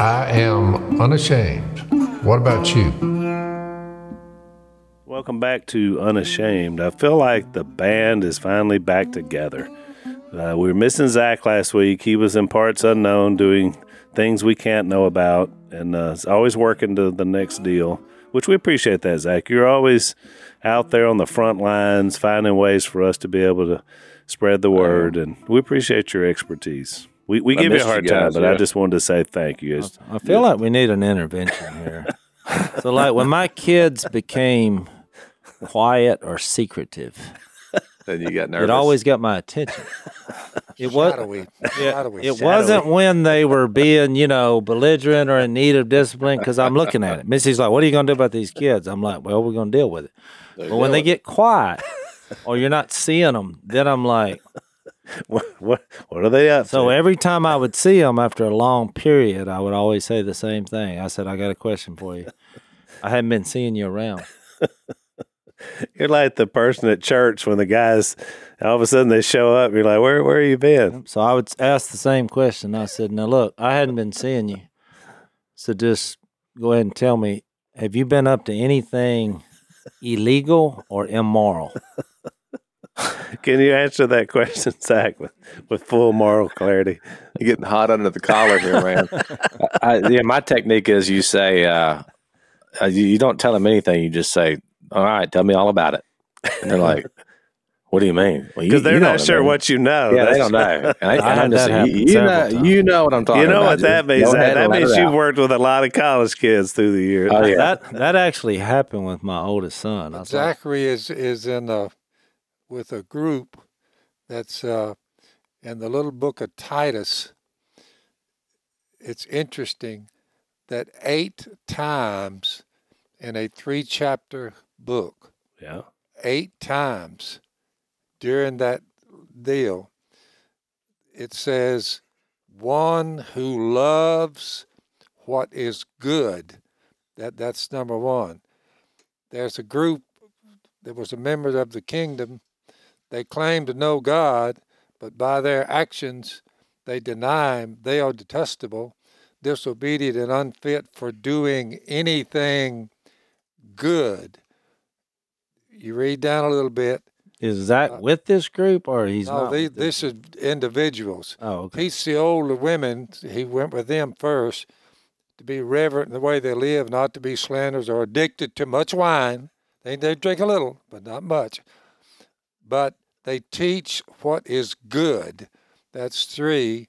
I am unashamed. What about you? Welcome back to Unashamed. I feel like the band is finally back together. Uh, we were missing Zach last week. He was in parts unknown doing things we can't know about and uh, is always working to the next deal, which we appreciate that, Zach. You're always out there on the front lines finding ways for us to be able to spread the word, and we appreciate your expertise. We, we I give you a missed you hard time, guys, but I just wanted to say thank you. It's- I feel like we need an intervention here. so, like when my kids became quiet or secretive, Then you got nervous. it always got my attention. It was. Shadowy. Yeah, Shadowy. it wasn't when they were being, you know, belligerent or in need of discipline. Because I'm looking at it. Missy's like, "What are you going to do about these kids?" I'm like, "Well, we're going to deal with it." But when they get quiet, or you're not seeing them, then I'm like, what, what, what are they up to? So to? every time I would see them after a long period, I would always say the same thing. I said, I got a question for you. I haven't been seeing you around. You're like the person at church when the guys all of a sudden they show up. You're like, where where have you been? So I would ask the same question. I said, Now look, I hadn't been seeing you. So just go ahead and tell me, have you been up to anything illegal or immoral? Can you answer that question, Zach, with, with full moral clarity? You're getting hot under the collar here, man. I, yeah, my technique is you say, uh, uh, you, you don't tell them anything. You just say, all right, tell me all about it. And they're like, what do you mean? Well, Because they're you know not what I sure mean. what you know. Yeah, they don't know. And I, and I I'm just saying, you, you know, times. you know what I'm talking about. You know about. what that Just means? go Zach? That means you've worked with a lot of college kids through the years. Oh, yeah. That that actually happened with my oldest son. I was like, Zachary is is in a with a group that's uh, in the little book of Titus. It's interesting that eight times in a three chapter book, Yeah. eight times during that deal, it says, one who loves what is good. That that's number one. There's a group that was a member of the kingdom. They claim to know God, but by their actions they deny him. They are detestable, disobedient, and unfit for doing anything good. You read down a little bit. is Zach uh, with this group or he's no, not? with this this is individuals. Oh, okay. He's the older women. He went with them first to be reverent in the way they live, not to be slanderers or addicted to much wine. They, they drink a little, but not much. But they teach what is good. That's three.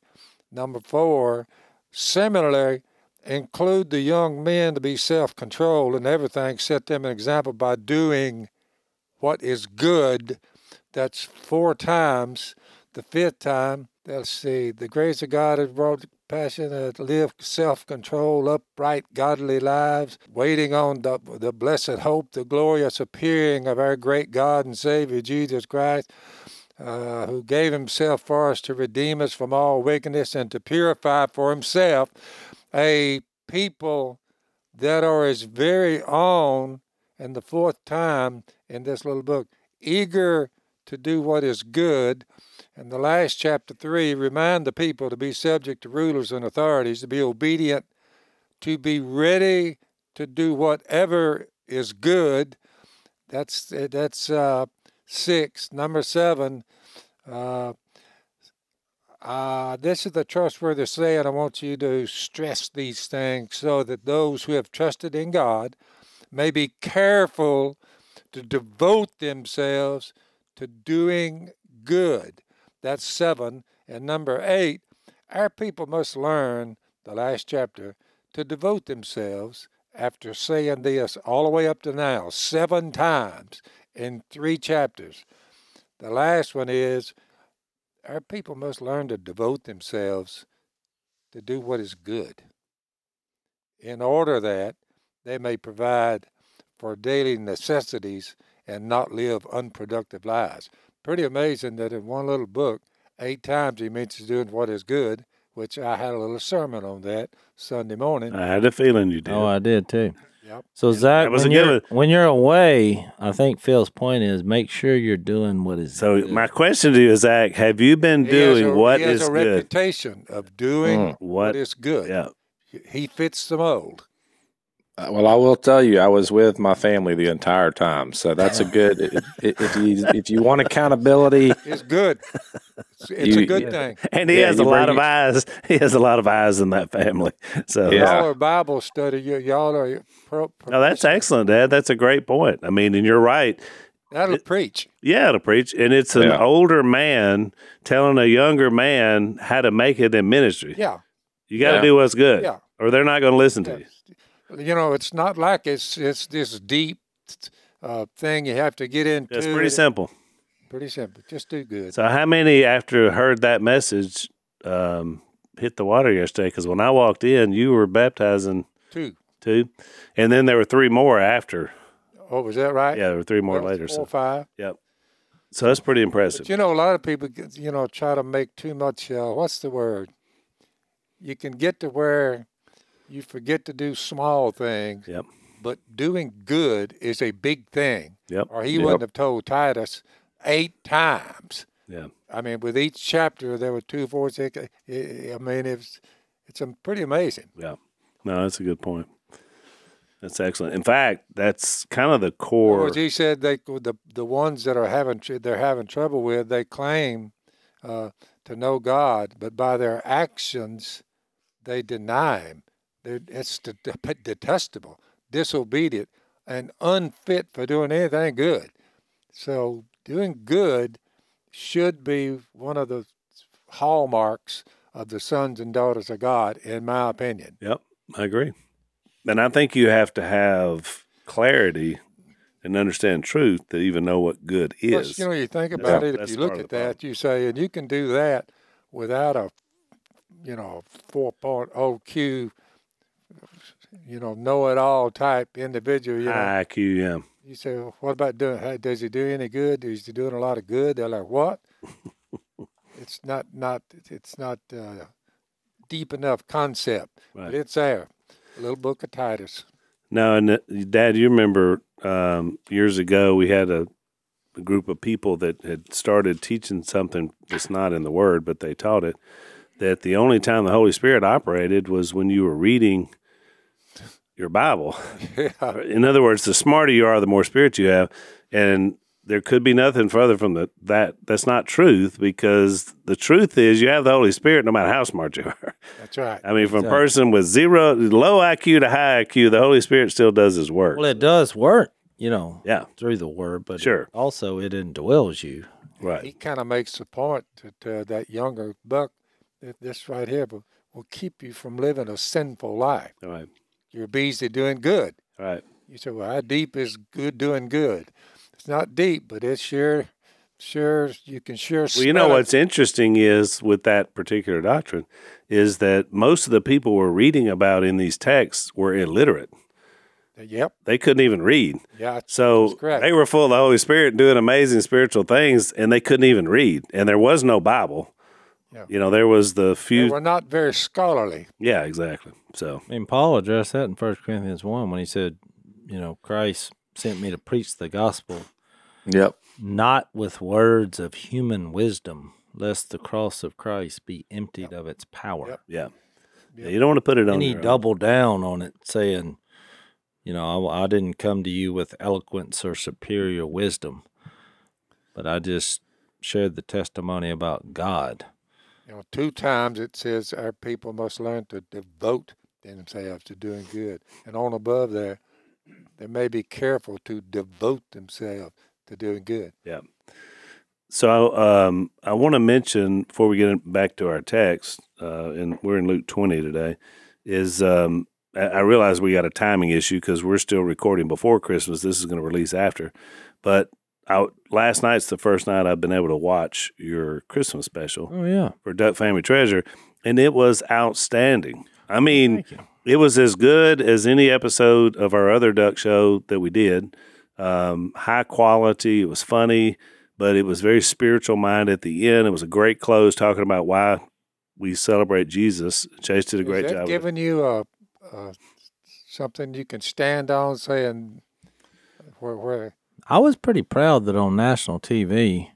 Number four, similarly, include the young men to be self controlled and everything, set them an example by doing what is good. That's four times. The fifth time, let's see, the grace of God has brought passion uh, live self control, upright, godly lives, waiting on the, the blessed hope, the glorious appearing of our great God and Savior Jesus Christ, uh, who gave himself for us to redeem us from all wickedness and to purify for himself a people that are his very own. And the fourth time in this little book, eager to do what is good. And the last chapter three, remind the people to be subject to rulers and authorities, to be obedient, to be ready to do whatever is good. That's that's uh, six. Number seven. Uh, uh, this is the trustworthy saying. I want you to stress these things so that those who have trusted in God may be careful to devote themselves to doing good. That's seven. And number eight, our people must learn, the last chapter, to devote themselves after saying this all the way up to now, seven times in three chapters. The last one is our people must learn to devote themselves to do what is good in order that they may provide for daily necessities and not live unproductive lives. Pretty amazing that in one little book, eight times he mentions doing what is good, which I had a little sermon on that Sunday morning. I had a feeling you did. Oh, I did too. Yep. So Zach, was when you're, one. when you're away, I think Phil's point is make sure you're doing what is. so good. my question to you is, Zach, have you been He has doing a- what he has is a good? reputation of doing Mm. what What? is good. Yeah. he fits the mold. Uh, Well, I will tell you, I was with my family the entire time, so that's a good. if, if you if you want accountability, It's good. It's, it's a good yeah. thing. And he Yeah, has a lot of your- eyes. He has a lot of eyes in that family. So Yeah. Y'all are Bible study. Y'all are. Pro, pro, No, that's excellent, Dad. That's a great point. I mean, and you're right. That'll preach. Yeah, to preach, and it's an Yeah. older man telling a younger man how to make it in ministry. Yeah. You got to Yeah. do what's good, Yeah. or they're not going to listen to you. You know, it's not like it's it's this deep uh, thing you have to get into. It's pretty simple. Pretty simple. Just do good. So, how many after heard that message um, hit the water yesterday? Because when I walked in, you were baptizing Two. two, and then there were three more after. Oh, was that right? Yeah, there were three more Well, later. Four So, five. Yep. so that's pretty impressive. But you know, a lot of people, you know, try to make too much. Uh, what's the word? You can get to where you forget to do small things. Yep. But doing good is a big thing. Yep. Or he Yep. wouldn't have told Titus eight times. Yeah. I mean, with each chapter, there were two, four, six. I I mean, it's it's um, pretty amazing. Yeah. No, that's a good point. That's excellent. In fact, that's kind of the core. as he said, they the the ones that are having they're having trouble with, they claim uh, to know God, but by their actions, they deny Him. It's de- de- detestable, disobedient, and unfit for doing anything good. So doing good should be one of the hallmarks of the sons and daughters of God, in my opinion. Yep, I agree. And I think you have to have clarity and understand truth to even know what good Plus, is. you know, you think about it. If you look at the problem. that, you say, and you can do that without a, you know, 4.0 Q, you know, know-it-all type individual. You know, IQ, yeah. you say, well, what about doing? Does he do any good? Is he doing a lot of good? They're like, what? it's not, not, it's not uh, deep enough concept, Right. but it's there. Little book of Titus. No, and uh, Dad, you remember um, years ago we had a, a group of people that had started teaching something that's not in the Word, but they taught it. That the only time the Holy Spirit operated was when you were reading your Bible. yeah. In other words, the smarter you are, the more spirit you have, and there could be nothing further from the, that. That's not truth because the truth is you have the Holy Spirit no matter how smart you are. That's right. I mean, from a Exactly. person with zero, low IQ to high IQ, the Holy Spirit still does His work. Well, it does work, you know, Yeah, through the word, but it- Sure. also it indwells you. right. he kind of makes the point that to that younger buck that this right here will, will keep you from living a sinful life. All right. You're doing good. Right. You say, well, how deep is good doing good? It's not deep, but it's sure, sure, you can sure Well, you know it. what's interesting is with that particular doctrine is that most of the people we're reading about in these texts were illiterate. Uh, yep. They couldn't even read. Yeah. So they were full of the Holy Spirit doing amazing spiritual things, and they couldn't even read. And there was no Bible. Yeah. You know, there was the few. They few. were not very scholarly. Yeah, exactly. So, I mean, Paul addressed that in 1 Corinthians 1 when he said, you know, Christ sent me to preach the gospel, yep, not with words of human wisdom, lest the cross of Christ be emptied of its power. Yep. yeah. Yeah, you don't want to put it on And he your own. doubled down on it, saying, you know, I, I didn't come to you with eloquence or superior wisdom, but I just shared the testimony about God. You know, two times it says our people must learn to devote themselves to doing good. And on above there, they may be careful to devote themselves to doing good. Yeah. So um, I want to mention before we get back to our text, uh, and we're in Luke 20 today, is um, I, realize we got a timing issue because we're still recording before Christmas. This is going to release after. But I, last night's the first night I've been able to watch your Christmas special Oh, yeah. for Duck Family Treasure, and it was outstanding. I mean, it was as good as any episode of our other duck show that we did. Um, high quality. It was funny, but it was very spiritual mind at the end. It was a great close talking about why we celebrate Jesus. Jase did a great that job. giving you a, a something you can stand on, saying where where I was pretty proud that on national TV,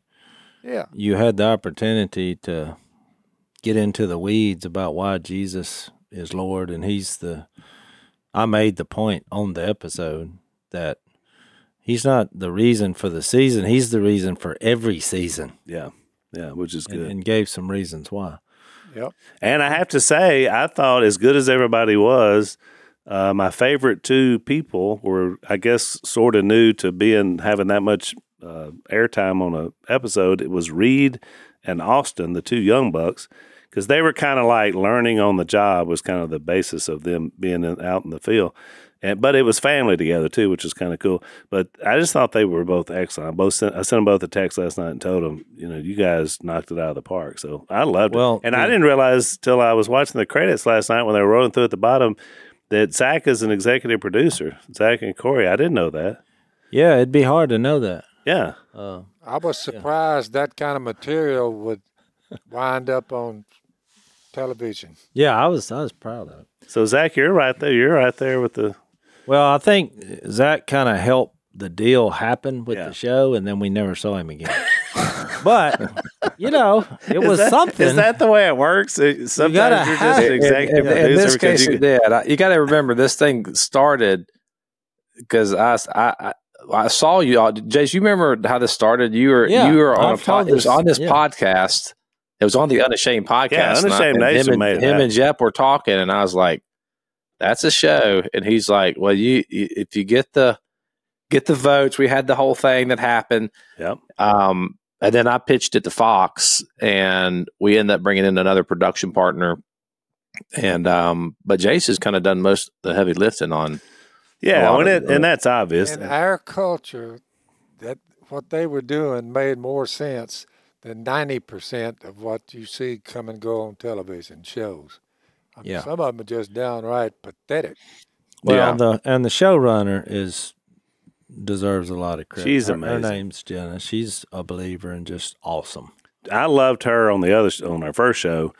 yeah you had the opportunity to get into the weeds about why Jesus is Lord, and He's the. I made the point on the episode that He's not the reason for the season. He's the reason for every season, Yeah, yeah, which is good. and, and gave some reasons why. Yep. And I have to say, I thought as good as everybody was, uh, my favorite two people were, I guess, sort of new to being having that much uh, airtime on an episode. It was Reed and Austin, the two young bucks, because they were kind of like learning on the job was kind of the basis of them being in, out in the field. And, but it was family together too, which was kind of cool. But I just thought they were both excellent. I both sent, I sent them both a text last night and told them, you know, you guys knocked it out of the park. So I loved Well, it. And I didn't realize till I was watching the credits last night when they were rolling through at the bottom that Zach is an executive producer. Zach and Corey. I didn't know that. Yeah, it'd be hard to know that. Yeah. Uh, I was surprised that kind of material would wind up on television. yeah, I was I was proud of it. So Zach, you're right there. You're right there with the. Well, I think Zach kind of helped the deal happen with Yeah. the show, and then we never saw him again. But you know, it Is was that- something. Is that the way it works? Uh, Sometimes gotta you're have just it. an executive in, in producer this case, you it did. I, you got to remember this thing started because I, I, I, I saw you. all Jase, you remember how this started? You were Yeah, you were on I've a pod, told it was this, on this yeah. podcast. It was on the Unashamed podcast. Yeah, and I- Unashamed and Nation him and, made it him happen. and Jeff were talking, and I was like, "That's a show." And he's like, "Well, you you- if you get the get the votes, we had the whole thing that happened." Yep. Um, and then I pitched it to Fox, and we ended up bringing in another production partner. And um, but Jase has kind of done most of the heavy lifting on. Yeah, A lot when of it, it. and that's obvious. In our culture, that what they were doing made more sense than ninety percent of what you see come and go on television shows. I mean, Yeah. Some of them are just downright pathetic. well, Yeah. the and the showrunner is deserves a lot of credit. She's Her- Her name's Jenna. She's a believer and just awesome. I loved her on the other on our first show,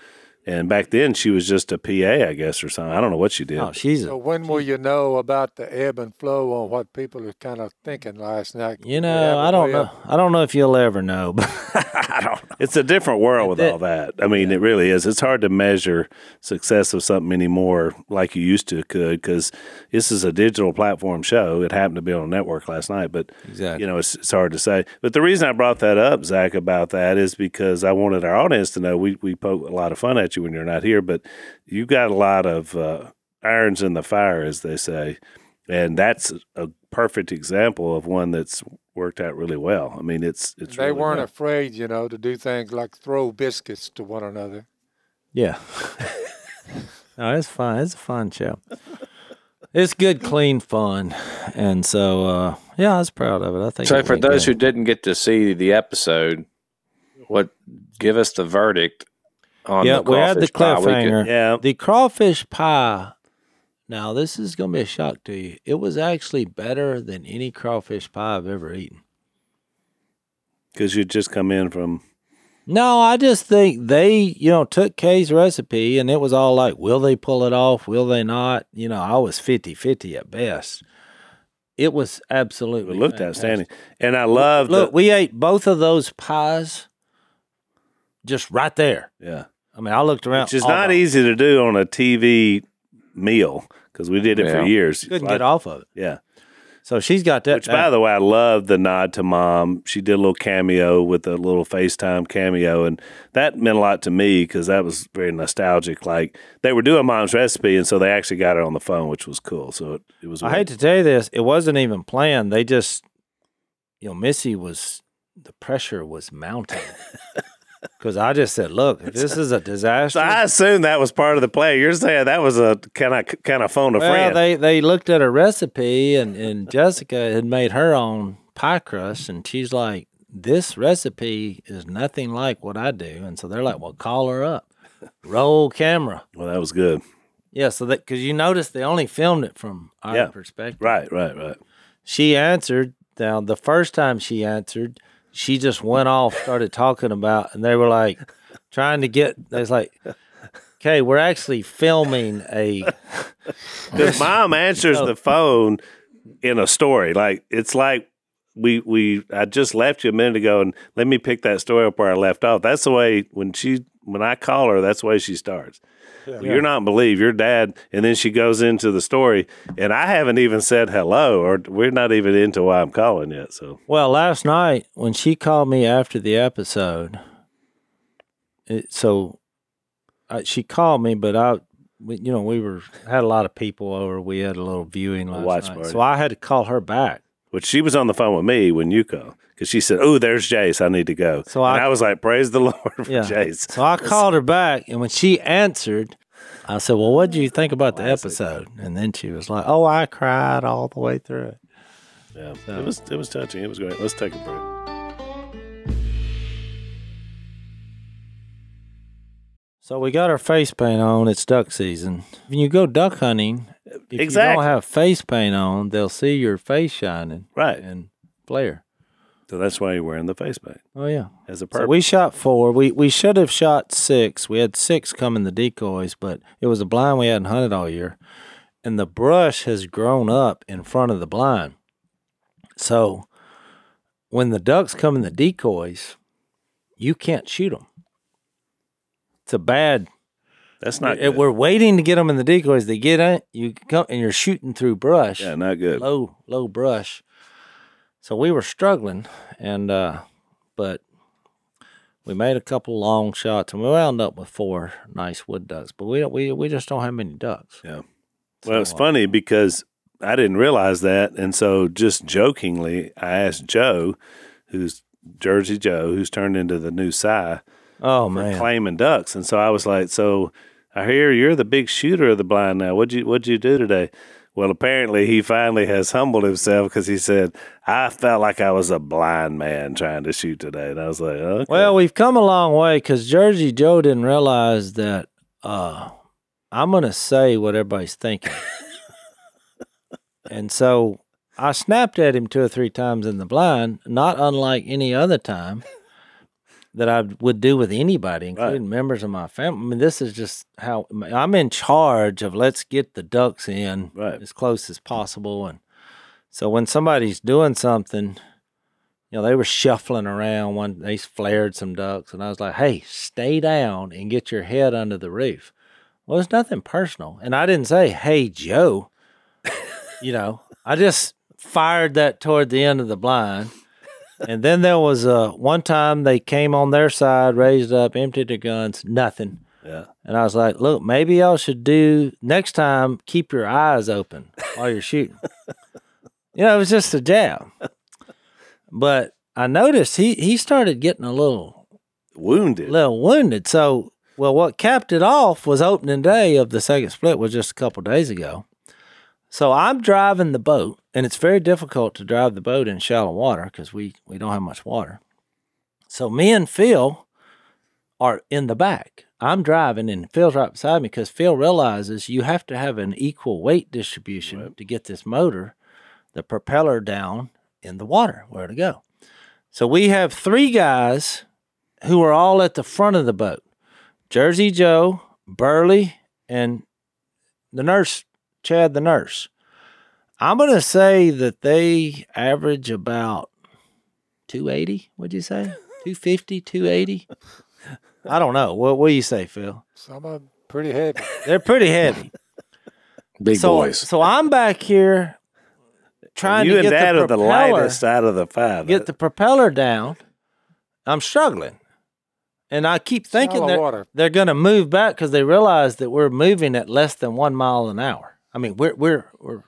and back then she was just a PA, I guess, or something. I don't know what she did. Oh, she's A, So when will you know about the ebb and flow on what people are kind of thinking last night? you Do they have know. I don't know. of- I don't know if you'll ever know, but I don't know. It's a different world with That- all that. I mean, it really is. It's hard to measure success of something anymore like you used to could because this is a digital platform show. It happened to be on a network last night, but exactly. you know, it's, it's hard to say. But the reason I brought that up, Zach, about that is because I wanted our audience to know we, we poke a lot of fun at you when you're not here, but you got a lot of uh, irons in the fire, as they say. And that's a perfect example of one that's worked out really well. I mean, it's it's they really weren't good. afraid, you know, to do things like throw biscuits to one another. Yeah. no, it's fun. It's a fun show. It's good, clean fun, and so uh, yeah, I was proud of it. I think. So for those good. who didn't get to see the episode, what give us the verdict on yeah, the we had the crawfish pie? We could- cliffhanger. Yeah. The crawfish pie. Now this is gonna be a shock to you. It was actually better than any crawfish pie I've ever eaten. because you just come in from No, I just think they, you know, took Kay's recipe and it was all like, will they pull it off? Will they not? You know, I was 50 50 at best. It was absolutely it looked fantastic. outstanding, and I loved. Look, the we ate both of those pies just right there. yeah, I mean, I looked around. which is not the- easy to do on a TV meal because we did it for Yeah. years. Couldn't Like- get off of it. Yeah. So she's got that. Which, by the way, I love the nod to mom. She did a little cameo with a little FaceTime cameo, and that meant a lot to me because that was very nostalgic. Like they were doing mom's recipe, and so they actually got her on the phone, which was cool. So it, it was. I hate to tell you this, it wasn't even planned. They just, you know, Missy was, the pressure was mounting. Because I just said, look, this is a disaster. So I assume that was part of the play. You're saying that was a kind of kind of phone a well, friend. they, they looked at a recipe, and, and Jessica had made her own pie crust, and she's like, this recipe is nothing like what I do. And so they're like, well, call her up, roll camera. well, that was good. Yeah, so that, because you notice they only filmed it from our Yeah. perspective. Right, right, right. she answered. Now, the first time she answered, she just went off, started talking about, and they were like trying to get. They was like, "Okay, we're actually filming a." Because mom answers the phone in a story. Like it's like we we I just left you a minute ago, and let me pick that story up where I left off. That's the way when she when I call her, that's the way she starts. You're not believe your dad, and then she goes into the story, and I haven't even said hello, or we're not even into why I'm calling yet. So Well, last night when she called me after the episode, it, so I, she called me, but I, we, you know, we were had a lot of people over. We had a little viewing last watch night, party. so I had to call her back. Which she was on the phone with me when you called because she said, "Oh, there's Jase. I need to go." So and I- I was like, "Praise the Lord for Yeah. Jase." So I called her back, and when she answered, I said, "Well, what do you think about the episode?" And then she was like, "Oh, I cried all the way through it." Yeah, it was it was touching. It was great. Let's take a break. So we got our face paint on. It's duck season. When you go duck hunting, if you Exactly. don't have face paint on, they'll see your face shining Right. and flare. So that's why you're wearing the face paint Oh yeah. as a So we shot four. We we should have shot six. We had six coming the decoys, but it was a blind we hadn't hunted all year, and the brush has grown up in front of the blind. So when the ducks come in the decoys, you can't shoot them. It's a bad. That's not. it- Good. we're waiting to get them in the decoys. They get in, you come and you're shooting through brush Yeah, not good. low low brush. So we were struggling, and uh, but we made a couple long shots, and we wound up with four nice wood ducks. But we don't we we just don't have many ducks. Yeah. Well, it's uh, funny because I didn't realize that, and so just jokingly, I asked Joe, who's Jersey Joe, who's turned into the new Si, Oh man, claiming ducks, and so I was like, "So I hear you're the big shooter of the blind now. What'd you What'd you do today?" Well, apparently he finally has humbled himself because he said, "I felt like I was a blind man trying to shoot today," and I was like, "Okay." Well, we've come a long way because Jersey Joe didn't realize that uh, I'm going to say what everybody's thinking. and so I snapped at him two or three times in the blind, not unlike any other time that I would do with anybody, including members of my family. I mean, this is just how I'm in charge of let's get the ducks in Right. as close as possible. And so when somebody's doing something, you know, they were shuffling around. One, they flared some ducks, and I was like, "Hey, stay down and get your head under the roof." Well, it's nothing personal, and I didn't say, "Hey, Joe." you know, I just fired that toward the end of the blind, and then there was uh, one time they came on their side, raised up, emptied their guns, nothing. yeah, And I was like, look, maybe y'all should do next time, keep your eyes open while you're shooting. you know, it was just a jab. But I noticed he, he started getting a little wounded. little wounded. So, well, what capped it off was opening day of the second split was just a couple days ago. So I'm driving the boat, and it's very difficult to drive the boat in shallow water because we, we don't have much water. So me and Phil are in the back. I'm driving, and Phil's right beside me because Phil realizes you have to have an equal weight distribution to get this motor, the propeller down in the water where to go. So we have three guys who are all at the front of the boat Jersey Joe, Burley, and the nurse, Chad the nurse. I'm going to say that they average about 280, what'd you say? 250, 280? I don't know. What, what do you say, Phil? Some of them pretty heavy. They're pretty heavy. Big so, boys. so I'm back here trying you to and get Dad the are the propeller, lightest out of the five. get the propeller down. I'm struggling. And I keep thinking Shallow they're, they're going to move back because they realize that we're moving at less than one mile an hour. I mean, we're we're we're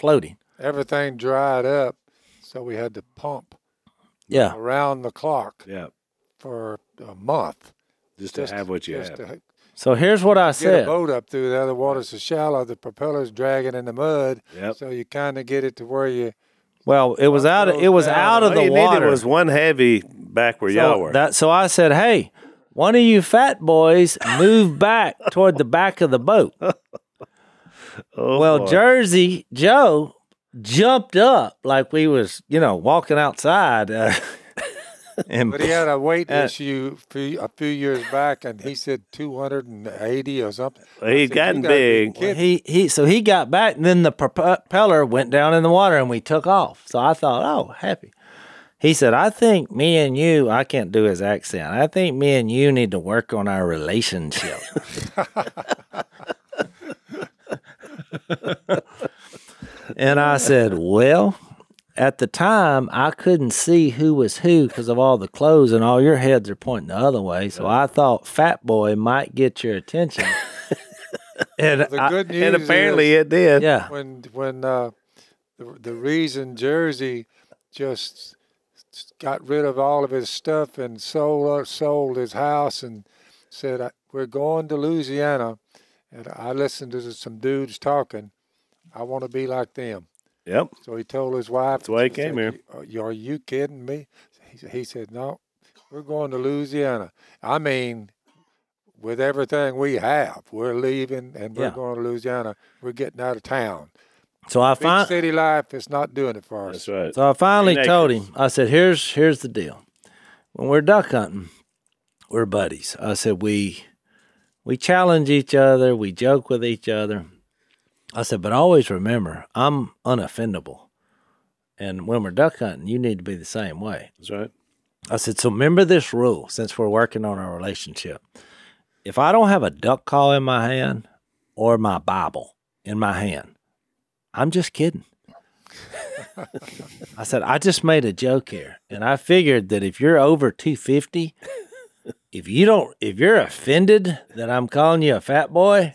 floating. Everything dried up, so we had to pump Yeah. around the clock yeah, for a month. just to have what you have. to So here's what I get a boat up through there. The water's so shallow, the propeller's dragging in the mud. Yep. So you kind of get it to where you Well, it was out. Of, it was Down. out of All the you water. needed was one heavy back where y'all were. that so I said, "Hey, one of you fat boys, move back toward the back of the boat." oh, well, boy. Jersey Joe jumped up like we was, you know, walking outside. Uh, and But he had a weight Uh, issue few, a few years back, and he said 280 or something. Well, he'd said, gotten "You big. kidding." he he so he got back and then the propeller went down in the water and we took off. So I thought, "Oh, happy." He said, I think me and you, I can't do his accent. I think me and you need to work on our relationship. and I said, Well, at the time, I couldn't see who was who because of all the clothes, and all your heads are pointing the other way. So I thought Fat Boy might get your attention. and The I- good news and apparently it did. yeah, when when uh, the the reason Jersey just got rid of all of his stuff and sold sold his house and said we're going to Louisiana, and I listened to some dudes talking. I want to be like them. Yep. So he told his wife. That's why he came said, here. Uh, are you, kidding me? He, said- No, we're going to Louisiana. I mean, with everything we have, we're leaving and we're Yeah. going to Louisiana. We're getting out of town. so I Big find city life is not doing it for us. That's right. So I finally told him, I said, here's here's the deal. When we're duck hunting, we're buddies. I said we we challenge each other, we joke with each other. I said, but always remember, I'm unoffendable. And when we're duck hunting, you need to be the same way. That's right. I said, so remember this rule since we're working on our relationship. If I don't have a duck call in my hand or my Bible in my hand, I'm just kidding. I said, I just made a joke here. And I figured that if you're over 250, if you don't, if you're offended that I'm calling you a fat boy,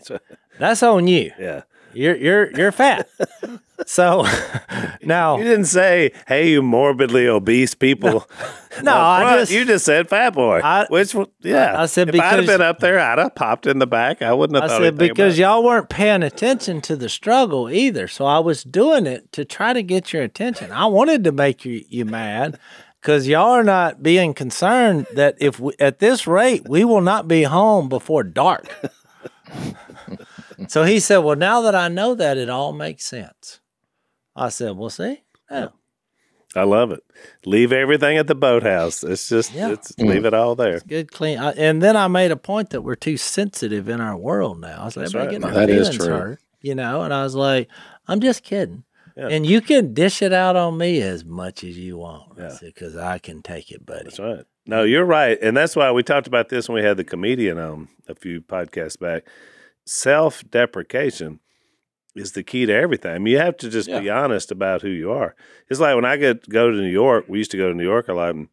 that's on you. Yeah. You're, you're, you're fat. so now, You didn't say, "Hey, you morbidly obese people." no, up I just, you just said "fat boy," I- which yeah. I said if I'd have been up there, I'd have popped in the back. I wouldn't have I said because y'all weren't paying attention to the struggle either. So I was doing it to try to get your attention. I wanted to make you you mad because y'all are not being concerned that if we, at this rate we will not be home before dark. so he said, "Well, now that I know that, it all makes sense." I said, "Well, see, yeah, I love it. Leave everything at the boathouse. It's just Yeah. it's leave it all there. good, clean." I, and then I made a point that we're too sensitive in our world now. I was like, That's right. getting their That is feelings true. hurt," you know, and I was like, "I'm just kidding." Yeah. And you can dish it out on me as much as you want. Yeah. Because I can take it, buddy. That's right. No, you're right, and that's why we talked about this when we had the comedian on a few podcasts back. Self-deprecation is the key to everything. I mean, you have to just be honest about who you are. It's like when I get go to New York. We used to go to New York a lot, and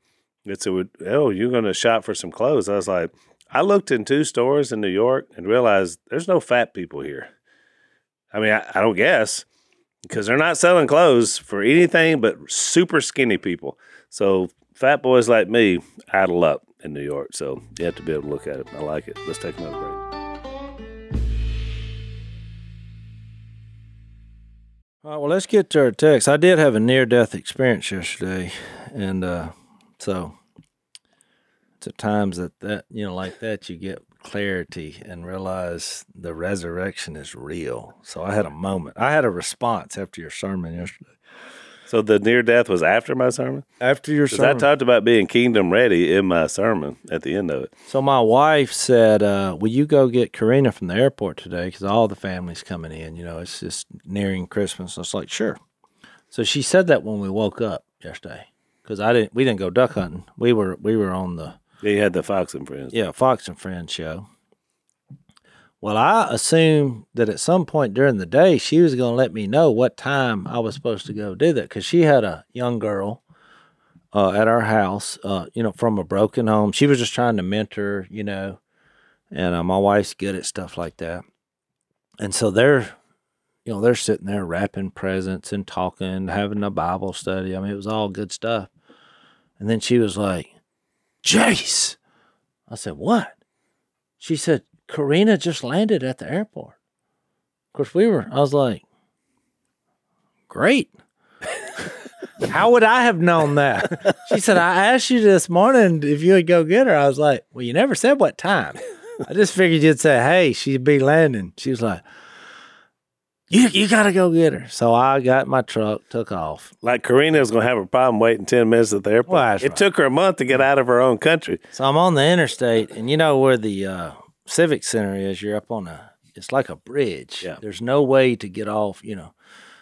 it's a, oh, you're going to shop for some clothes. I was like, I looked in two stores in New York and realized there's no fat people here. I mean, I, I don't guess because they're not selling clothes for anything but super skinny people. So fat boys like me idle up in New York. So you have to be able to look at it. I like it. Let's take another break. All right, well, let's get to our text. I did have a near death experience yesterday. And uh, so it's at times that, that, you know, like that, you get clarity and realize the resurrection is real. So I had a moment. I had a response after your sermon yesterday. So the near death was after my sermon. After your sermon. I talked about being kingdom ready in my sermon at the end of it. So my wife said, uh, "Will you go get Karina from the airport today? Because all the family's coming in. You know, it's just nearing Christmas." I was like, "Sure." So she said that when we woke up yesterday, because I didn't. We didn't go duck hunting. We were we were on the You had the Fox and Friends. yeah Fox and Friends show. Well, I assumed that at some point during the day she was going to let me know what time I was supposed to go do that because she had a young girl uh, at our house, uh, you know, from a broken home. She was just trying to mentor, you know, and uh, my wife's good at stuff like that. And so they're, you know, they're sitting there wrapping presents and talking, having a Bible study. I mean, it was all good stuff. And then she was like, Jase. I said, What? She said, Karina just landed at the airport. Of course, we were, I was like, Great. How would I have known that? She said, I asked you this morning if you would go get her. I was like, Well, you never said what time. I just figured you'd say, Hey, she'd be landing. She was like, You you gotta go get her. So I got my truck, took off. Like Karina was going to have a problem waiting 10 minutes at the airport. Well, it right. took her a month to get out of her own country. So I'm on the interstate, and you know where the uh, Civic Center is. You're up on a, it's like a bridge. Yeah. There's no way to get off. You know,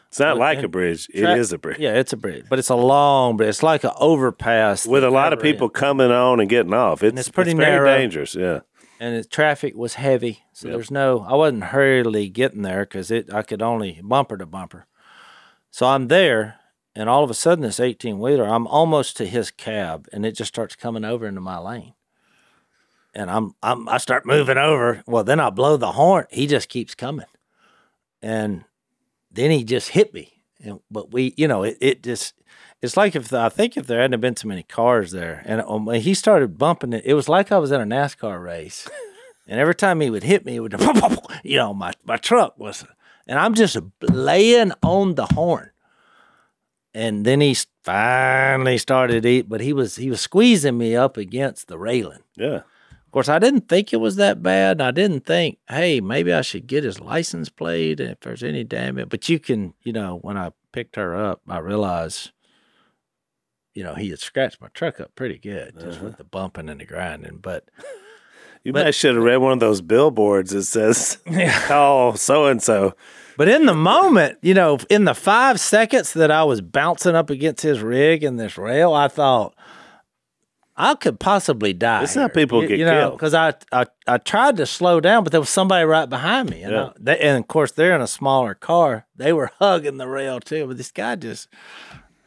It's not like and a bridge. It Tra- is a bridge. Yeah, it's a bridge, but it's a long bridge. It's like an overpass With a lot of people coming on and getting off. It's, it's pretty it's very narrow. dangerous. Yeah. And the traffic was heavy. So Yep. there's no, I wasn't hurriedly getting there because it, I could only bumper to bumper. So I'm there, and all of a sudden, this 18 wheeler, I'm almost to his cab, and it just starts coming over into my lane. And I'm, I'm, I start moving over. Well, then I blow the horn. He just keeps coming, and then he just hit me. And but we, you know, it, it just. It's like if the, I think if there hadn't been too many cars there, and um, he started bumping it, it was like I was in a NASCAR race. And every time he would hit me, it would, you know, my, my truck was, and I'm just laying on the horn. And then he finally started eat, but he was he was squeezing me up against the railing. Yeah. Of course, I didn't think it was that bad. and I didn't think, hey, maybe I should get his license plate if there's any damage. But you can, you know, when I picked her up, I realized, you know, he had scratched my truck up pretty good just with uh-huh. the bumping and the grinding. But You But- might should have read one of those billboards that says, "Oh, so and so. But in the moment, you know, in the five seconds that I was bouncing up against his rig and this rail, I thought I could possibly die. This is how people you, get you know, killed. Because I, I I tried to slow down, but there was somebody right behind me, and, Yeah. I, they, and of course they're in a smaller car. They were hugging the rail too, but this guy just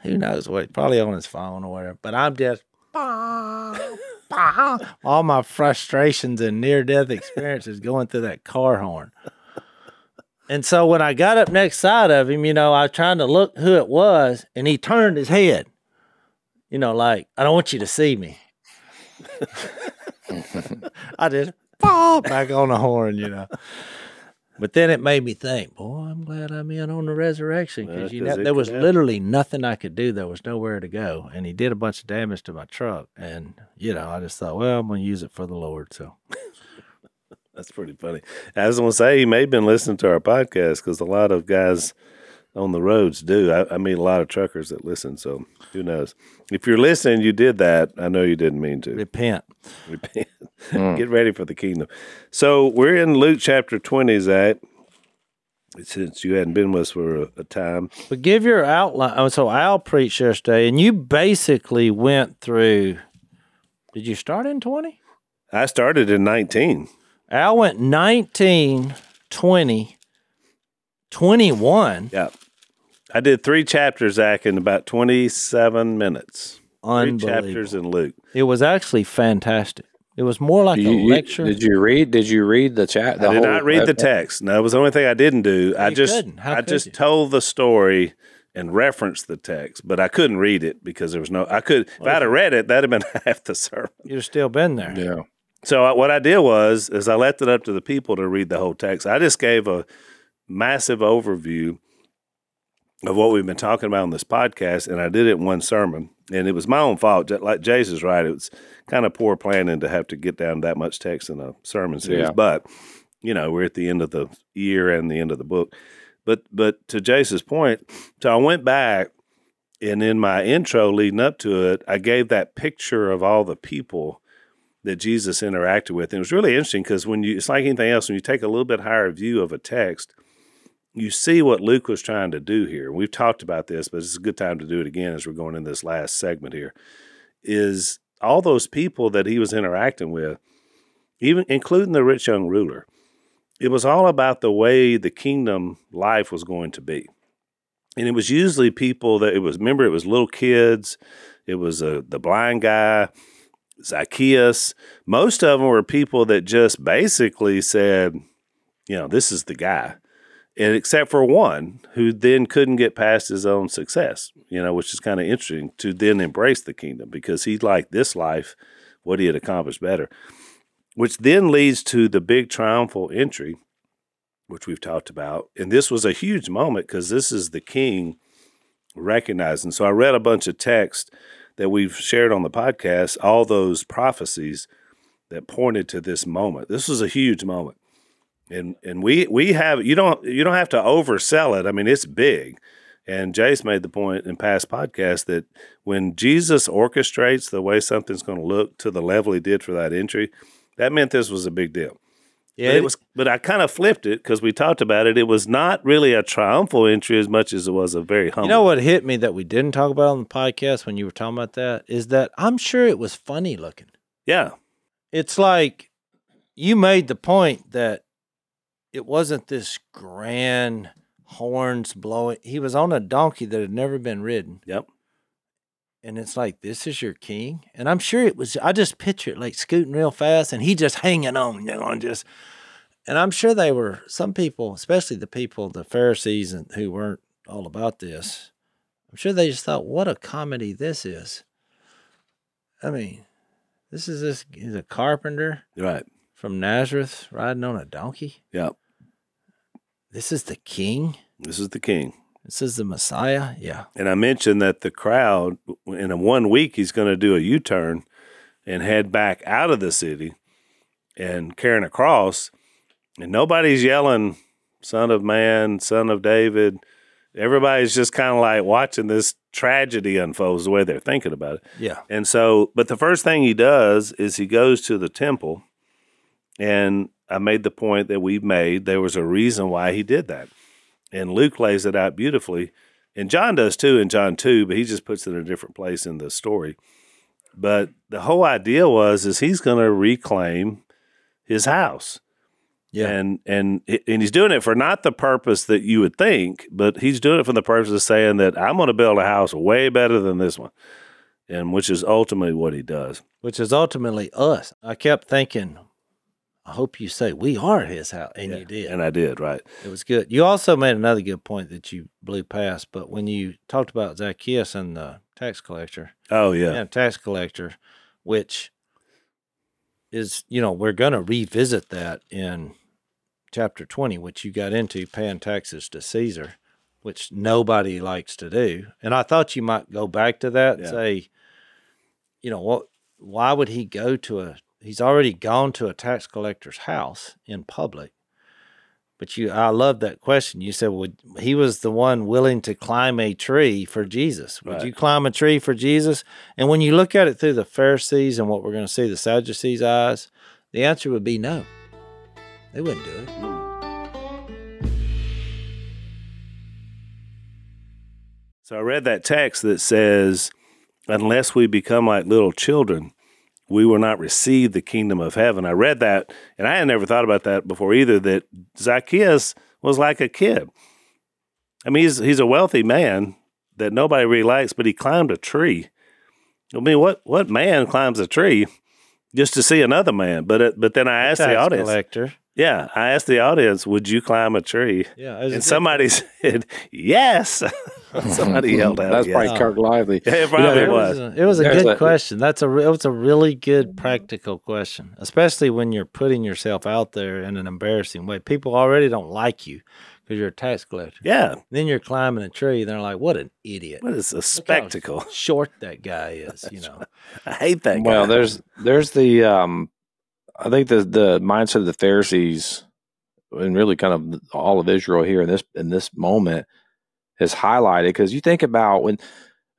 who knows what? Probably on his phone or whatever. But I'm just. All my frustrations and near death experiences going through that car horn. And so when I got up next side of him, you know, I was trying to look who it was, and he turned his head. You know, like, I don't want you to see me. I just bah, back on the horn, you know. But then it made me think, boy, I'm glad I'm in on the resurrection because Yeah, you know there was happen. literally nothing I could do. There was nowhere to go, and he did a bunch of damage to my truck. And you know, I just thought, well, I'm gonna use it for the Lord. So That's pretty funny. I was going to say, he may have been listening to our podcast because a lot of guys on the roads do. I, I meet a lot of truckers that listen. So who knows? If you're listening, you did that. I know you didn't mean to. repent. Repent. Hmm. Get ready for the kingdom. So we're in Luke chapter 20, Zach. Since you hadn't been with us for a, a time, But give your outline. Oh, so Al preached yesterday, and you basically went through. Did you start in 20? I started in 19. Al went 19, 20, 21. Yeah. I did three chapters, Zach, in about 27 minutes. Three chapters in Luke. It was actually fantastic. It was more like You- a you- lecture. did you read? Did you read the chat? The I did whole- not read the text. No, it was the only thing I didn't do. I just. How I just you? told the story and referenced the text, but I couldn't read it because there was no. I could if I'd have read it, that'd have been half the sermon. You'd have still been there. Yeah. So I- what I did was, is I left it up to the people to read the whole text. I just gave a massive overview of what we've been talking about on this podcast, and I did it in one sermon. And it was my own fault. Like Jase is right, it was kind of poor planning to have to get down that much text in a sermon series. Yeah. But you know, we're at the end of the year and the end of the book. But but to Jase's point, so I went back and in my intro leading up to it, I gave that picture of all the people that Jesus interacted with. And it was really interesting because when you, it's like anything else, when you take a little bit higher view of a text, you see what Luke was trying to do here. We've talked about this, but it's a good time to do it again as we're going in this last segment here. Is all those people that he was interacting with, even including the rich young ruler, it was all about the way the kingdom life was going to be. And it was usually people that it was, remember, it was little kids, it was uh, the blind guy, Zacchaeus. Most of them were people that just basically said, you know, this is the guy. And except for one who then couldn't get past his own success, you know, which is kind of interesting to then embrace the kingdom because he liked this life, what he had accomplished better, which then leads to the big triumphal entry, which we've talked about. And this was a huge moment because this is the king recognizing. So I read a bunch of text that we've shared on the podcast, all those prophecies that pointed to this moment. This was a huge moment. And and we we have you don't you don't have to oversell it. I mean, it's big. And Jase made the point in past podcasts that when Jesus orchestrates the way something's going to look to the level he did for that entry, that meant this was a big deal. Yeah, but it was. But I kind of flipped it because we talked about it. It was not really a triumphal entry as much as it was a very humble. You know what hit me that we didn't talk about on the podcast when you were talking about that is that I'm sure it was funny looking. Yeah, It's like you made the point that it wasn't this grand horns blowing. He was on a donkey that had never been ridden. Yep. And it's like, this is your king. And I'm sure it was, I just picture it like scooting real fast and he just hanging on, you know, and just, and I'm sure they were, some people, especially the people, the Pharisees and who weren't all about this, I'm sure they just thought, what a comedy this is. I mean, this is this, he's a carpenter right. from Nazareth riding on a donkey. Yep. This is the king. This is the king. This is the Messiah. Yeah. And I mentioned that the crowd in a one week he's going to do a U turn and head back out of the city and carrying a cross, and nobody's yelling "Son of Man," "Son of David." Everybody's just kind of like watching this tragedy unfolds the way they're thinking about it. Yeah. And so, but the first thing he does is he goes to the temple, and I made the point that we've made. There was a reason why he did that, and Luke lays it out beautifully, and John does too in John two, but he just puts it in a different place in the story. But the whole idea was is he's going to reclaim his house. Yeah. And and and he's doing it for not the purpose that you would think, but he's doing it for the purpose of saying that I'm going to build a house way better than this one, and which is ultimately what he does. Which is ultimately us. I kept thinking, I hope you say we are his house. And you did. And I did right. it was good. You also made another good point that you blew past. But when you talked about Zacchaeus and the tax collector, Oh yeah, yeah, tax collector, which is, you know, we're going to revisit that in chapter 20, which you got into paying taxes to Caesar, which nobody likes to do. And I thought you might go back to that and Yeah. say, you know, what, why would he go to a, he's already gone to a tax collector's house in public. But you, I love that question. You said, "Would he was the one willing to climb a tree for Jesus? Would Right. you climb a tree for Jesus?" And when you look at it through the Pharisees and what we're going to see, the Sadducees' eyes, the answer would be no. They wouldn't do it. So I read that text that says, "Unless we become like little children, we will not receive the kingdom of heaven." I read that, and I had never thought about that before either. That Zacchaeus was like a kid. I mean, he's he's a wealthy man that nobody really likes, but he climbed a tree. I mean, what what man climbs a tree just to see another man? But it, but then I asked the audience, collector. yeah, I asked the audience, "Would you climb a tree?" Yeah, it was a And somebody said, "Yes." somebody yelled out, That's yes. probably Kirk Lively. Yeah, it You know, probably It was. was a, it was a good a- question. That's a re- it was a really good practical question, especially when you're putting yourself out there in an embarrassing way. People already don't like you because you're a tax collector. Yeah, Then you're climbing a tree. They're like, "What an idiot! What is it's a Look how spectacle. short that guy is." You know. I hate that guy. Well, there's there's the um, I think the the mindset of the Pharisees and really kind of all of Israel here in this in this moment is highlighted because you think about when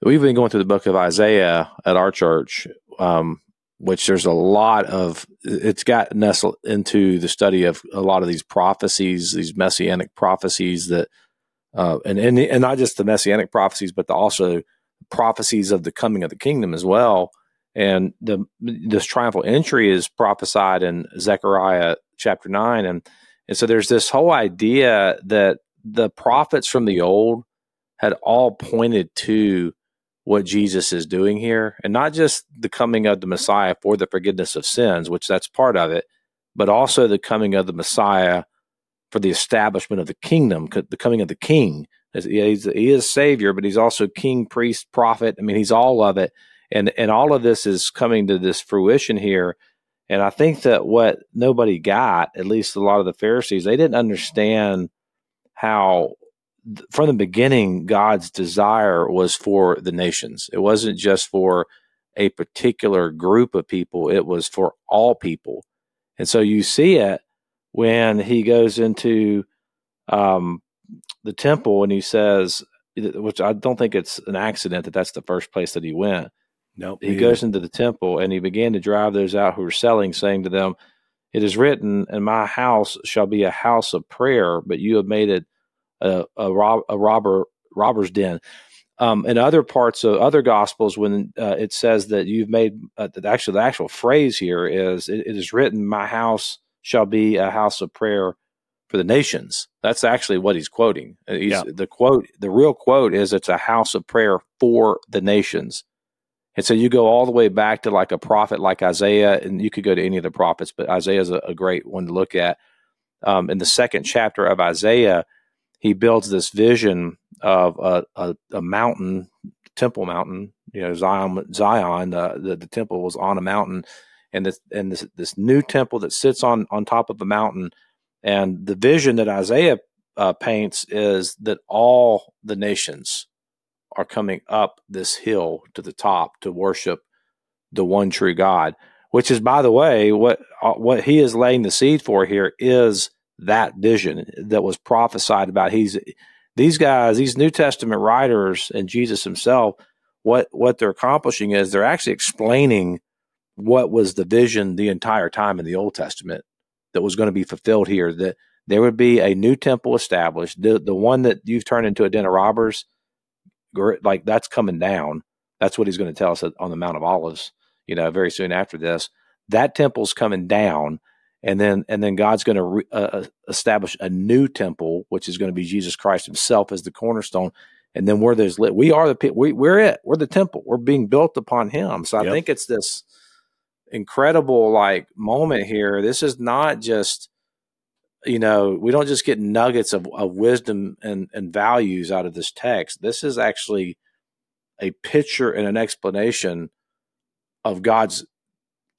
we've been going through the book of Isaiah at our church, um, which there's a lot of it's got nestled into the study of a lot of these prophecies, these messianic prophecies that, uh, and and and not just the messianic prophecies, but the also prophecies of the coming of the kingdom as well. And the this triumphal entry is prophesied in Zechariah chapter nine, and and so there's this whole idea that the prophets from the old had all pointed to what Jesus is doing here, and not just the coming of the Messiah for the forgiveness of sins, which that's part of it, but also the coming of the Messiah for the establishment of the kingdom, the coming of the King. He is Savior, but he's also King, Priest, Prophet. I mean, he's all of it and and all of this is coming to this fruition here and i think that what nobody got at least a lot of the pharisees they didn't understand how from the beginning god's desire was for the nations. It wasn't just for a particular group of people it was for all people. And so you see it when he goes into um, the temple and he says which i don't think it's an accident that that's the first place that he went. Nope. he goes into the temple and he began to drive those out who were selling, saying to them, It is written, "And my house shall be a house of prayer, but you have made it a, a, rob, a robber robber's den." Um, in other parts of other gospels, when uh, it says that you've made uh, the actual the actual phrase here is, it, "It is written, my house shall be a house of prayer for the nations." That's actually what he's quoting. Uh, he's, Yeah. The quote, the real quote is, "It's a house of prayer for the nations." And so you go all the way back to like a prophet like Isaiah, and you could go to any of the prophets, but Isaiah is a, a great one to look at. Um, in the second chapter of Isaiah, he builds this vision of a, a, a mountain, Temple Mountain. You know, Zion, Zion, uh, the the temple was on a mountain, and this and this this new temple that sits on on top of a mountain. And the vision that Isaiah uh, paints is that all the nations are coming up this hill to the top to worship the one true God. Which is, by the way, what uh, what he is laying the seed for here is that vision that was prophesied about. He's these guys, these New Testament writers, and Jesus himself. What what they're accomplishing is they're actually explaining what was the vision the entire time in the Old Testament that was going to be fulfilled here. That there would be a new temple established, the the one that you've turned into a den of robbers like that's coming down. That's what he's going to tell us on the Mount of Olives, you know, very soon after this. That temple's coming down, and then and then God's going to re- uh, establish a new temple, which is going to be Jesus Christ Himself as the cornerstone. And then we're there's lit. We are the we we're it. We're the temple. We're being built upon Him. So I Yep. think it's this incredible like moment here. This is not just you know, we don't just get nuggets of, of wisdom and, and values out of this text. This is actually a picture and an explanation of God's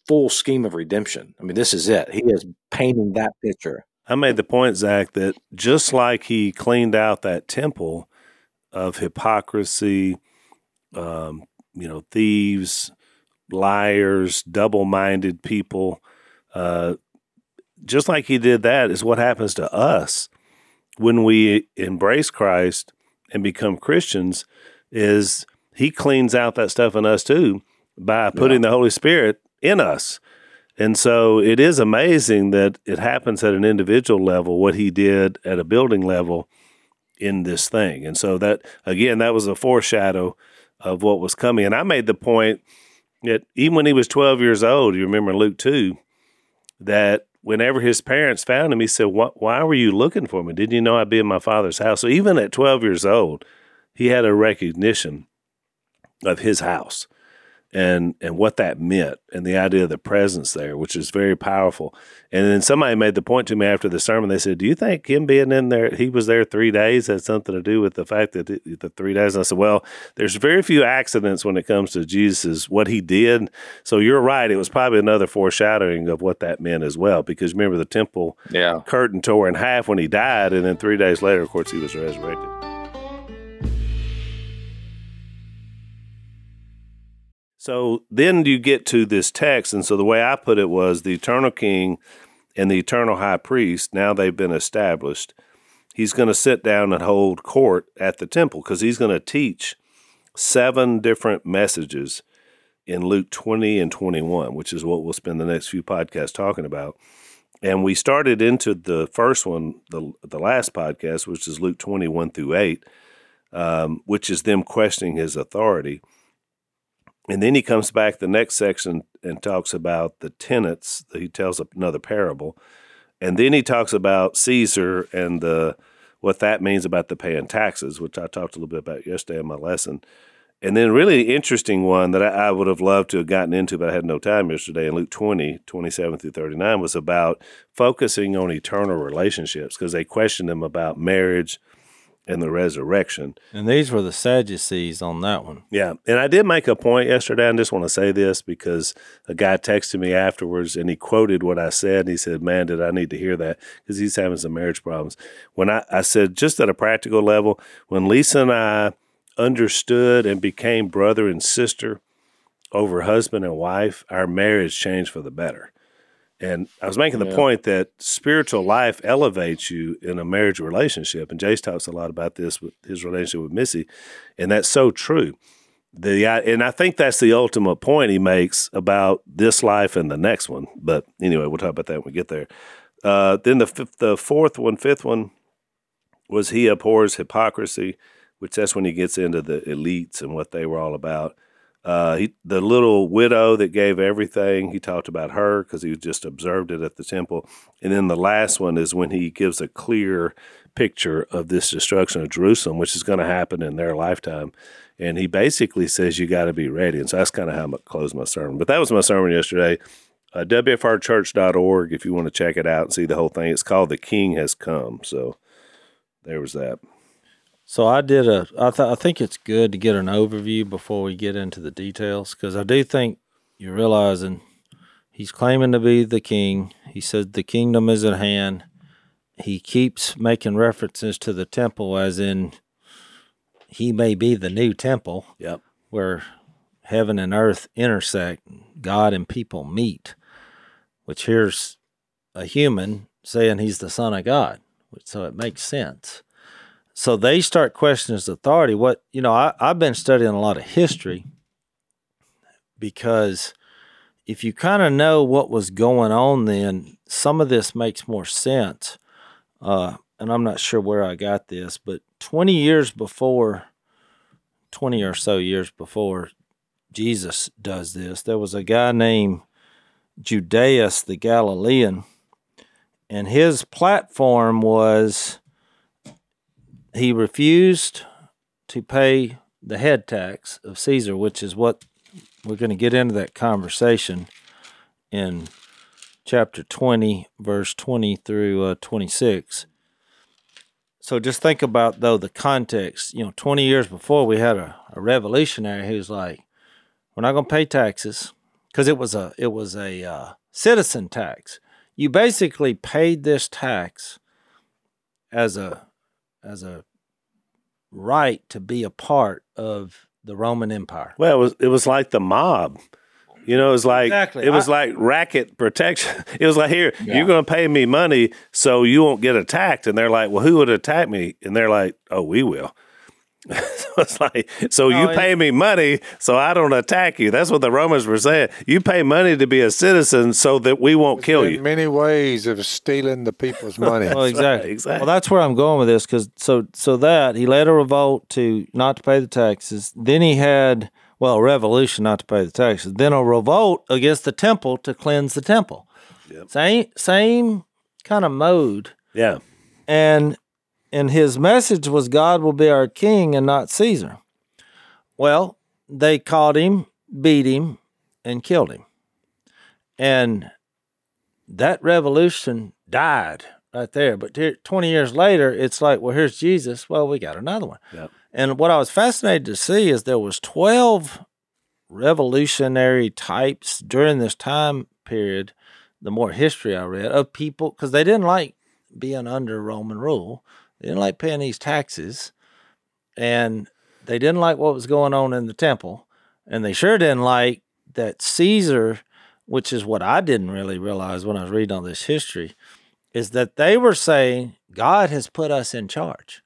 full scheme of redemption. I mean, this is it. He is painting that picture. I made the point, Zach, that just like he cleaned out that temple of hypocrisy, um, you know, thieves, liars, double minded people, uh, just like he did that is what happens to us when we embrace Christ and become Christians is he cleans out that stuff in us too by putting the Holy Spirit in us. And so it is amazing that it happens at an individual level what he did at a building level in this thing. And so that again that was a foreshadow of what was coming. And I made the point that even when he was 12 years old, you remember Luke 2 that whenever his parents found him, he said, Why were you looking for me? Didn't you know I'd be in my father's house?" So even at 12 years old, he had a recognition of his house and and what that meant and the idea of the presence there, which is very powerful. And then somebody made the point to me after the sermon. They said, "Do you think him being in there, he was there three days, had something to do with the fact that it, the three days?" And I said, "Well, there's very few accidents when it comes to Jesus, what he did. So you're right; it was probably another foreshadowing of what that meant as well. Because remember, the temple Yeah. curtain tore in half when he died, and then three days later, of course, he was resurrected." So then you get to this text, and so the way I put it was the eternal king and the eternal high priest, now they've been established. He's going to sit down and hold court at the temple because he's going to teach seven different messages in Luke 20 and 21, which is what we'll spend the next few podcasts talking about. And we started into the first one, the, the last podcast, which is Luke 21 through 8, um, which is them questioning his authority. And then he comes back the next section and talks about the tenants. He tells another parable, and then he talks about Caesar and the what that means about the paying taxes, which I talked a little bit about yesterday in my lesson. And then really interesting one that I, I would have loved to have gotten into, but I had no time yesterday in Luke 20, 27 through 39 was about focusing on eternal relationships because they questioned him about marriage and the resurrection. And these were the Sadducees on that one. Yeah. And I did make a point yesterday. I just want to say this because a guy texted me afterwards and he quoted what I said. And he said, Man, did I need to hear that? Because he's having some marriage problems. When I, I said, just at a practical level, when Lisa and I understood and became brother and sister over husband and wife, our marriage changed for the better. And I was making the Yeah. point that spiritual life elevates you in a marriage relationship. And Jase talks a lot about this with his relationship with Missy. And that's so true the and I think that's the ultimate point he makes about this life and the next one. But anyway, we'll talk about that when we get there. Uh, then the fifth, the fourth one, fifth one was he abhors hypocrisy, which that's when he gets into the elites and what they were all about. Uh, he, the little widow that gave everything, he talked about her because he just observed it at the temple. And then the last one is when he gives a clear picture of this destruction of Jerusalem, which is going to happen in their lifetime. And he basically says you got to be ready. And so that's kind of how I close my sermon. But that was my sermon yesterday. Uh, WFRchurch.org if you want to check it out and see the whole thing. It's called The King Has Come. So there was that. So I did a. I, th- I think it's good to get an overview before we get into the details because I do think you're realizing he's claiming to be the king. He says the kingdom is at hand. He keeps making references to the temple, as in he may be the new temple. Yep. Where heaven and earth intersect, God and people meet. Which here's a human saying he's the son of God, so it makes sense so they start questioning his authority. What you know, I, I've been studying a lot of history because if you kind of know what was going on then, some of this makes more sense. Uh, and I'm not sure where I got this, but 20 years before, 20 or so years before Jesus does this, there was a guy named Judas the Galilean, and his platform was he refused to pay the head tax of Caesar, which is what we're going to get into that conversation in chapter 20, verse 20 through uh, 26. So just think about, though, the context. You know, 20 years before, we had a, a revolutionary who's like, we're not going to pay taxes because it was a it was a uh, citizen tax. You basically paid this tax as a as a right to be a part of the Roman Empire. Well, it was it was like the mob. You know, it was like Exactly. it was I- like racket protection. It was like here, Yeah. you're going to pay me money so you won't get attacked. And they're like, well, who would attack me? And they're like, oh, we will. so it's like, so No, you it- pay me money so I don't attack you. That's what the Romans were saying. You pay money to be a citizen so that we won't kill you. Many ways of stealing the people's money. Well, exactly. exactly. Well, that's where I'm going with this because so so that he led a revolt to not to pay the taxes. Then he had well a revolution not to pay the taxes. Then a revolt against the temple to cleanse the temple. Yep. Same same kind of mode. Yeah. and and his message was God will be our king and not Caesar. Well, they caught him, beat him, and killed him. And that revolution died right there. But 20 years later, it's like, well, here's Jesus. Well, we got another one. Yep. And what I was fascinated to see is there was 12 revolutionary types during this time period, the more history I read, of people, because they didn't like being under Roman rule. They didn't like paying these taxes. And they didn't like what was going on in the temple. And they sure didn't like that Caesar, which is what I didn't really realize when I was reading all this history, is that they were saying God has put us in charge.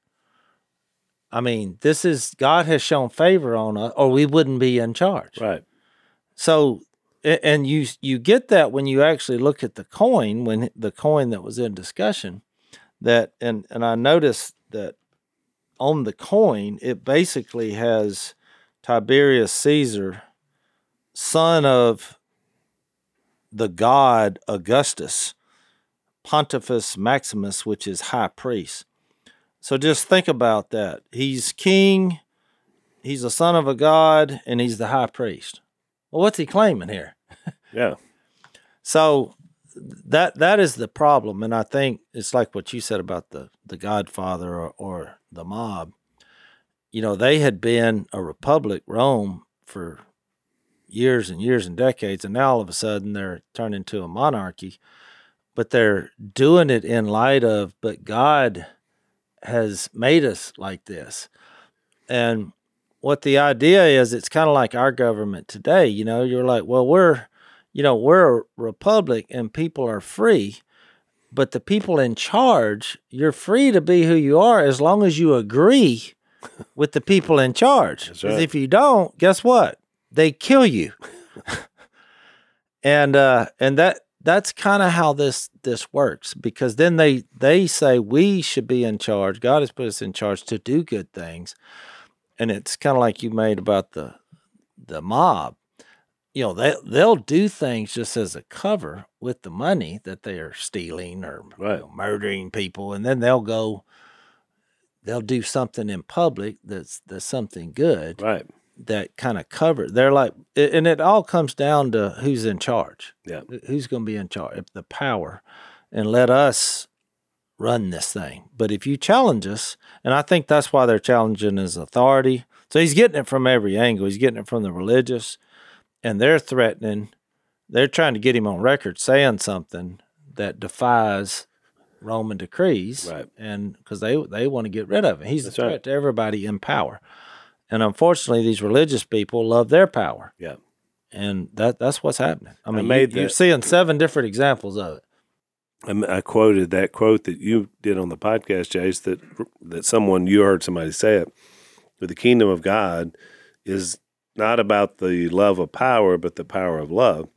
I mean, this is God has shown favor on us, or we wouldn't be in charge. Right. So, and you you get that when you actually look at the coin, when the coin that was in discussion, that and and I noticed that on the coin it basically has Tiberius Caesar, son of the god Augustus, Pontifex Maximus, which is high priest. So just think about that. He's king, he's the son of a god, and he's the high priest. Well, what's he claiming here? Yeah. So that that is the problem, and I think it's like what you said about the the Godfather or, or the mob. You know, they had been a republic, Rome, for years and years and decades, and now all of a sudden they're turned into a monarchy. But they're doing it in light of, but God has made us like this, and what the idea is, it's kind of like our government today. You know, you're like, well, we're you know, we're a republic and people are free, but the people in charge, you're free to be who you are as long as you agree with the people in charge. Right. if you don't, guess what? They kill you. and uh, and that that's kind of how this this works because then they they say we should be in charge. God has put us in charge to do good things, and it's kind of like you made about the the mob. You know they they'll do things just as a cover with the money that they are stealing or you know, murdering people, and then they'll go. They'll do something in public that's that's something good Right. that kind of cover. They're like, and it all comes down to who's in charge. Yeah. Who's going to be in charge? Of the power, and let us run this thing. But if you challenge us, and I think that's why they're challenging his authority. So he's getting it from every angle. He's getting it from the religious, and they're threatening. They're trying to get him on record saying something that defies Roman decrees, Right. And because they they want to get rid of him. He's That's a right. threat to everybody in power. And unfortunately, these religious people love their power, Yeah. and that that's what's happening. I mean, made you, you're seeing seven different examples of it. I quoted that quote that you did on the podcast, Jase. That that someone you heard somebody say it. But the kingdom of God is not about the love of power, but the power of love,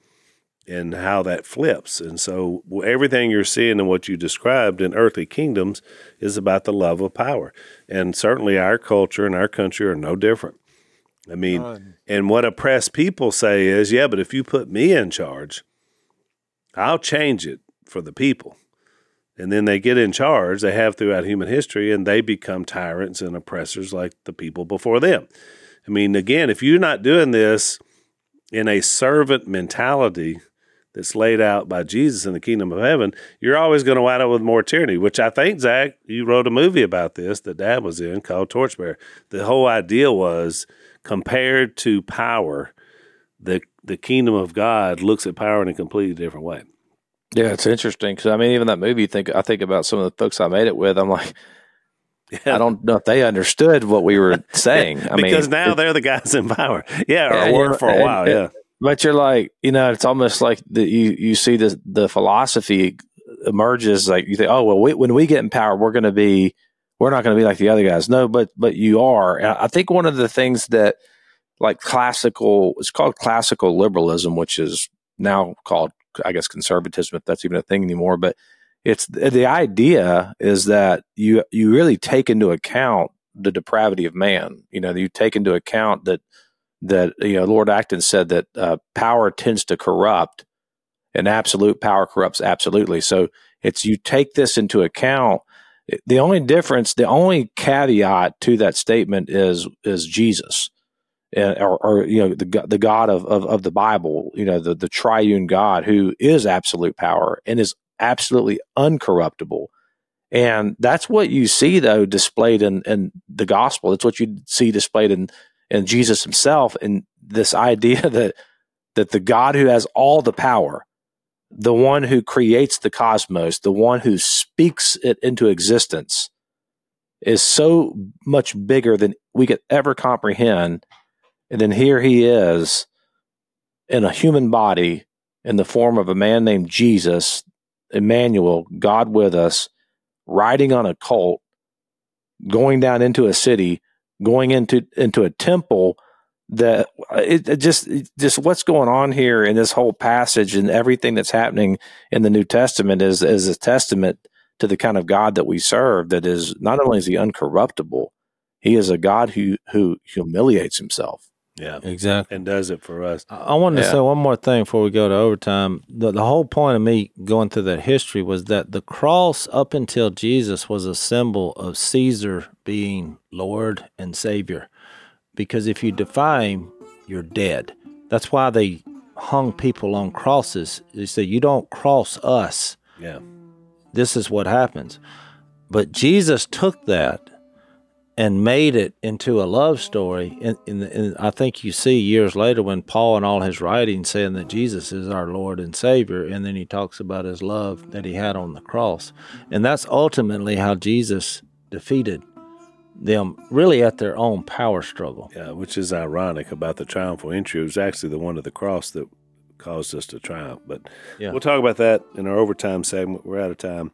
and how that flips. And so everything you're seeing and what you described in earthly kingdoms is about the love of power. And certainly our culture and our country are no different. I mean, None. and what oppressed people say is, yeah, but if you put me in charge, I'll change it for the people. And then they get in charge, they have throughout human history, and they become tyrants and oppressors like the people before them. I mean, again, if you're not doing this in a servant mentality that's laid out by Jesus in the kingdom of heaven, you're always going to wind up with more tyranny, which I think, Zach, you wrote a movie about this that dad was in called Torchbearer. The whole idea was compared to power, the, the kingdom of God looks at power in a completely different way. Yeah, it's interesting because I mean, even that movie, think I think about some of the folks I made it with. I'm like, I don't know if they understood what we were saying. I because mean, now it- they're the guys in power. Yeah, Yeah, or were for a while. and- Yeah. but you're like, you know, it's almost like the, you you see the the philosophy emerges. Like you think, oh well, we, when we get in power, we're going to be, we're not going to be like the other guys. No, but but you are. And I think one of the things that like classical, it's called classical liberalism, which is now called, I guess, conservatism, if that's even a thing anymore. But it's the idea is that you you really take into account the depravity of man. You know, you take into account that that you know Lord Acton said that uh, power tends to corrupt, and absolute power corrupts absolutely. So it's you take this into account. The only difference, the only caveat to that statement is is Jesus, or, or you know the the God of, of of the Bible, you know the the triune God who is absolute power and is absolutely uncorruptible. And that's what you see though displayed in, in the gospel. That's what you see displayed in and Jesus himself and this idea that that the God who has all the power, the one who creates the cosmos, the one who speaks it into existence is so much bigger than we could ever comprehend. And then here he is in a human body in the form of a man named Jesus, Emmanuel, God with us, riding on a colt, going down into a city, going into into a temple that it, it just it just what's going on here in this whole passage and everything that's happening in the New Testament is is a testament to the kind of God that we serve that is not only is he uncorruptible he is a God who who humiliates himself Yeah. Exactly. And does it for us. I I wanted to say one more thing before we go to overtime. The, the whole point of me going through that history was that the cross, up until Jesus, was a symbol of Caesar being Lord and Savior. Because if you defy him, you're dead. That's why they hung people on crosses. They said, You don't cross us. Yeah. This is what happens. But Jesus took that and made it into a love story. And, and, and I think you see years later when Paul and all his writings saying that Jesus is our Lord and Savior, and then he talks about his love that he had on the cross. And that's ultimately how Jesus defeated them really at their own power struggle. Yeah. Which is ironic about the triumphal entry. It was actually the one of the cross that caused us to triumph. But Yeah. we'll talk about that in our overtime segment. We're out of time.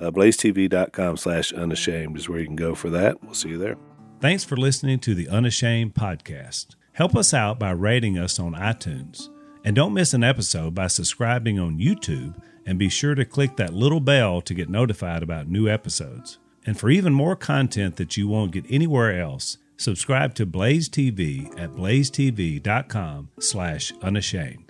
Uh, blazetv.com slash unashamed is where you can go for that. We'll see you there. Thanks for listening to the Unashamed podcast. Help us out by rating us on iTunes. And don't miss an episode by subscribing on YouTube and be sure to click that little bell to get notified about new episodes. And for even more content that you won't get anywhere else, subscribe to Blaze TV at blazetv.com slash unashamed.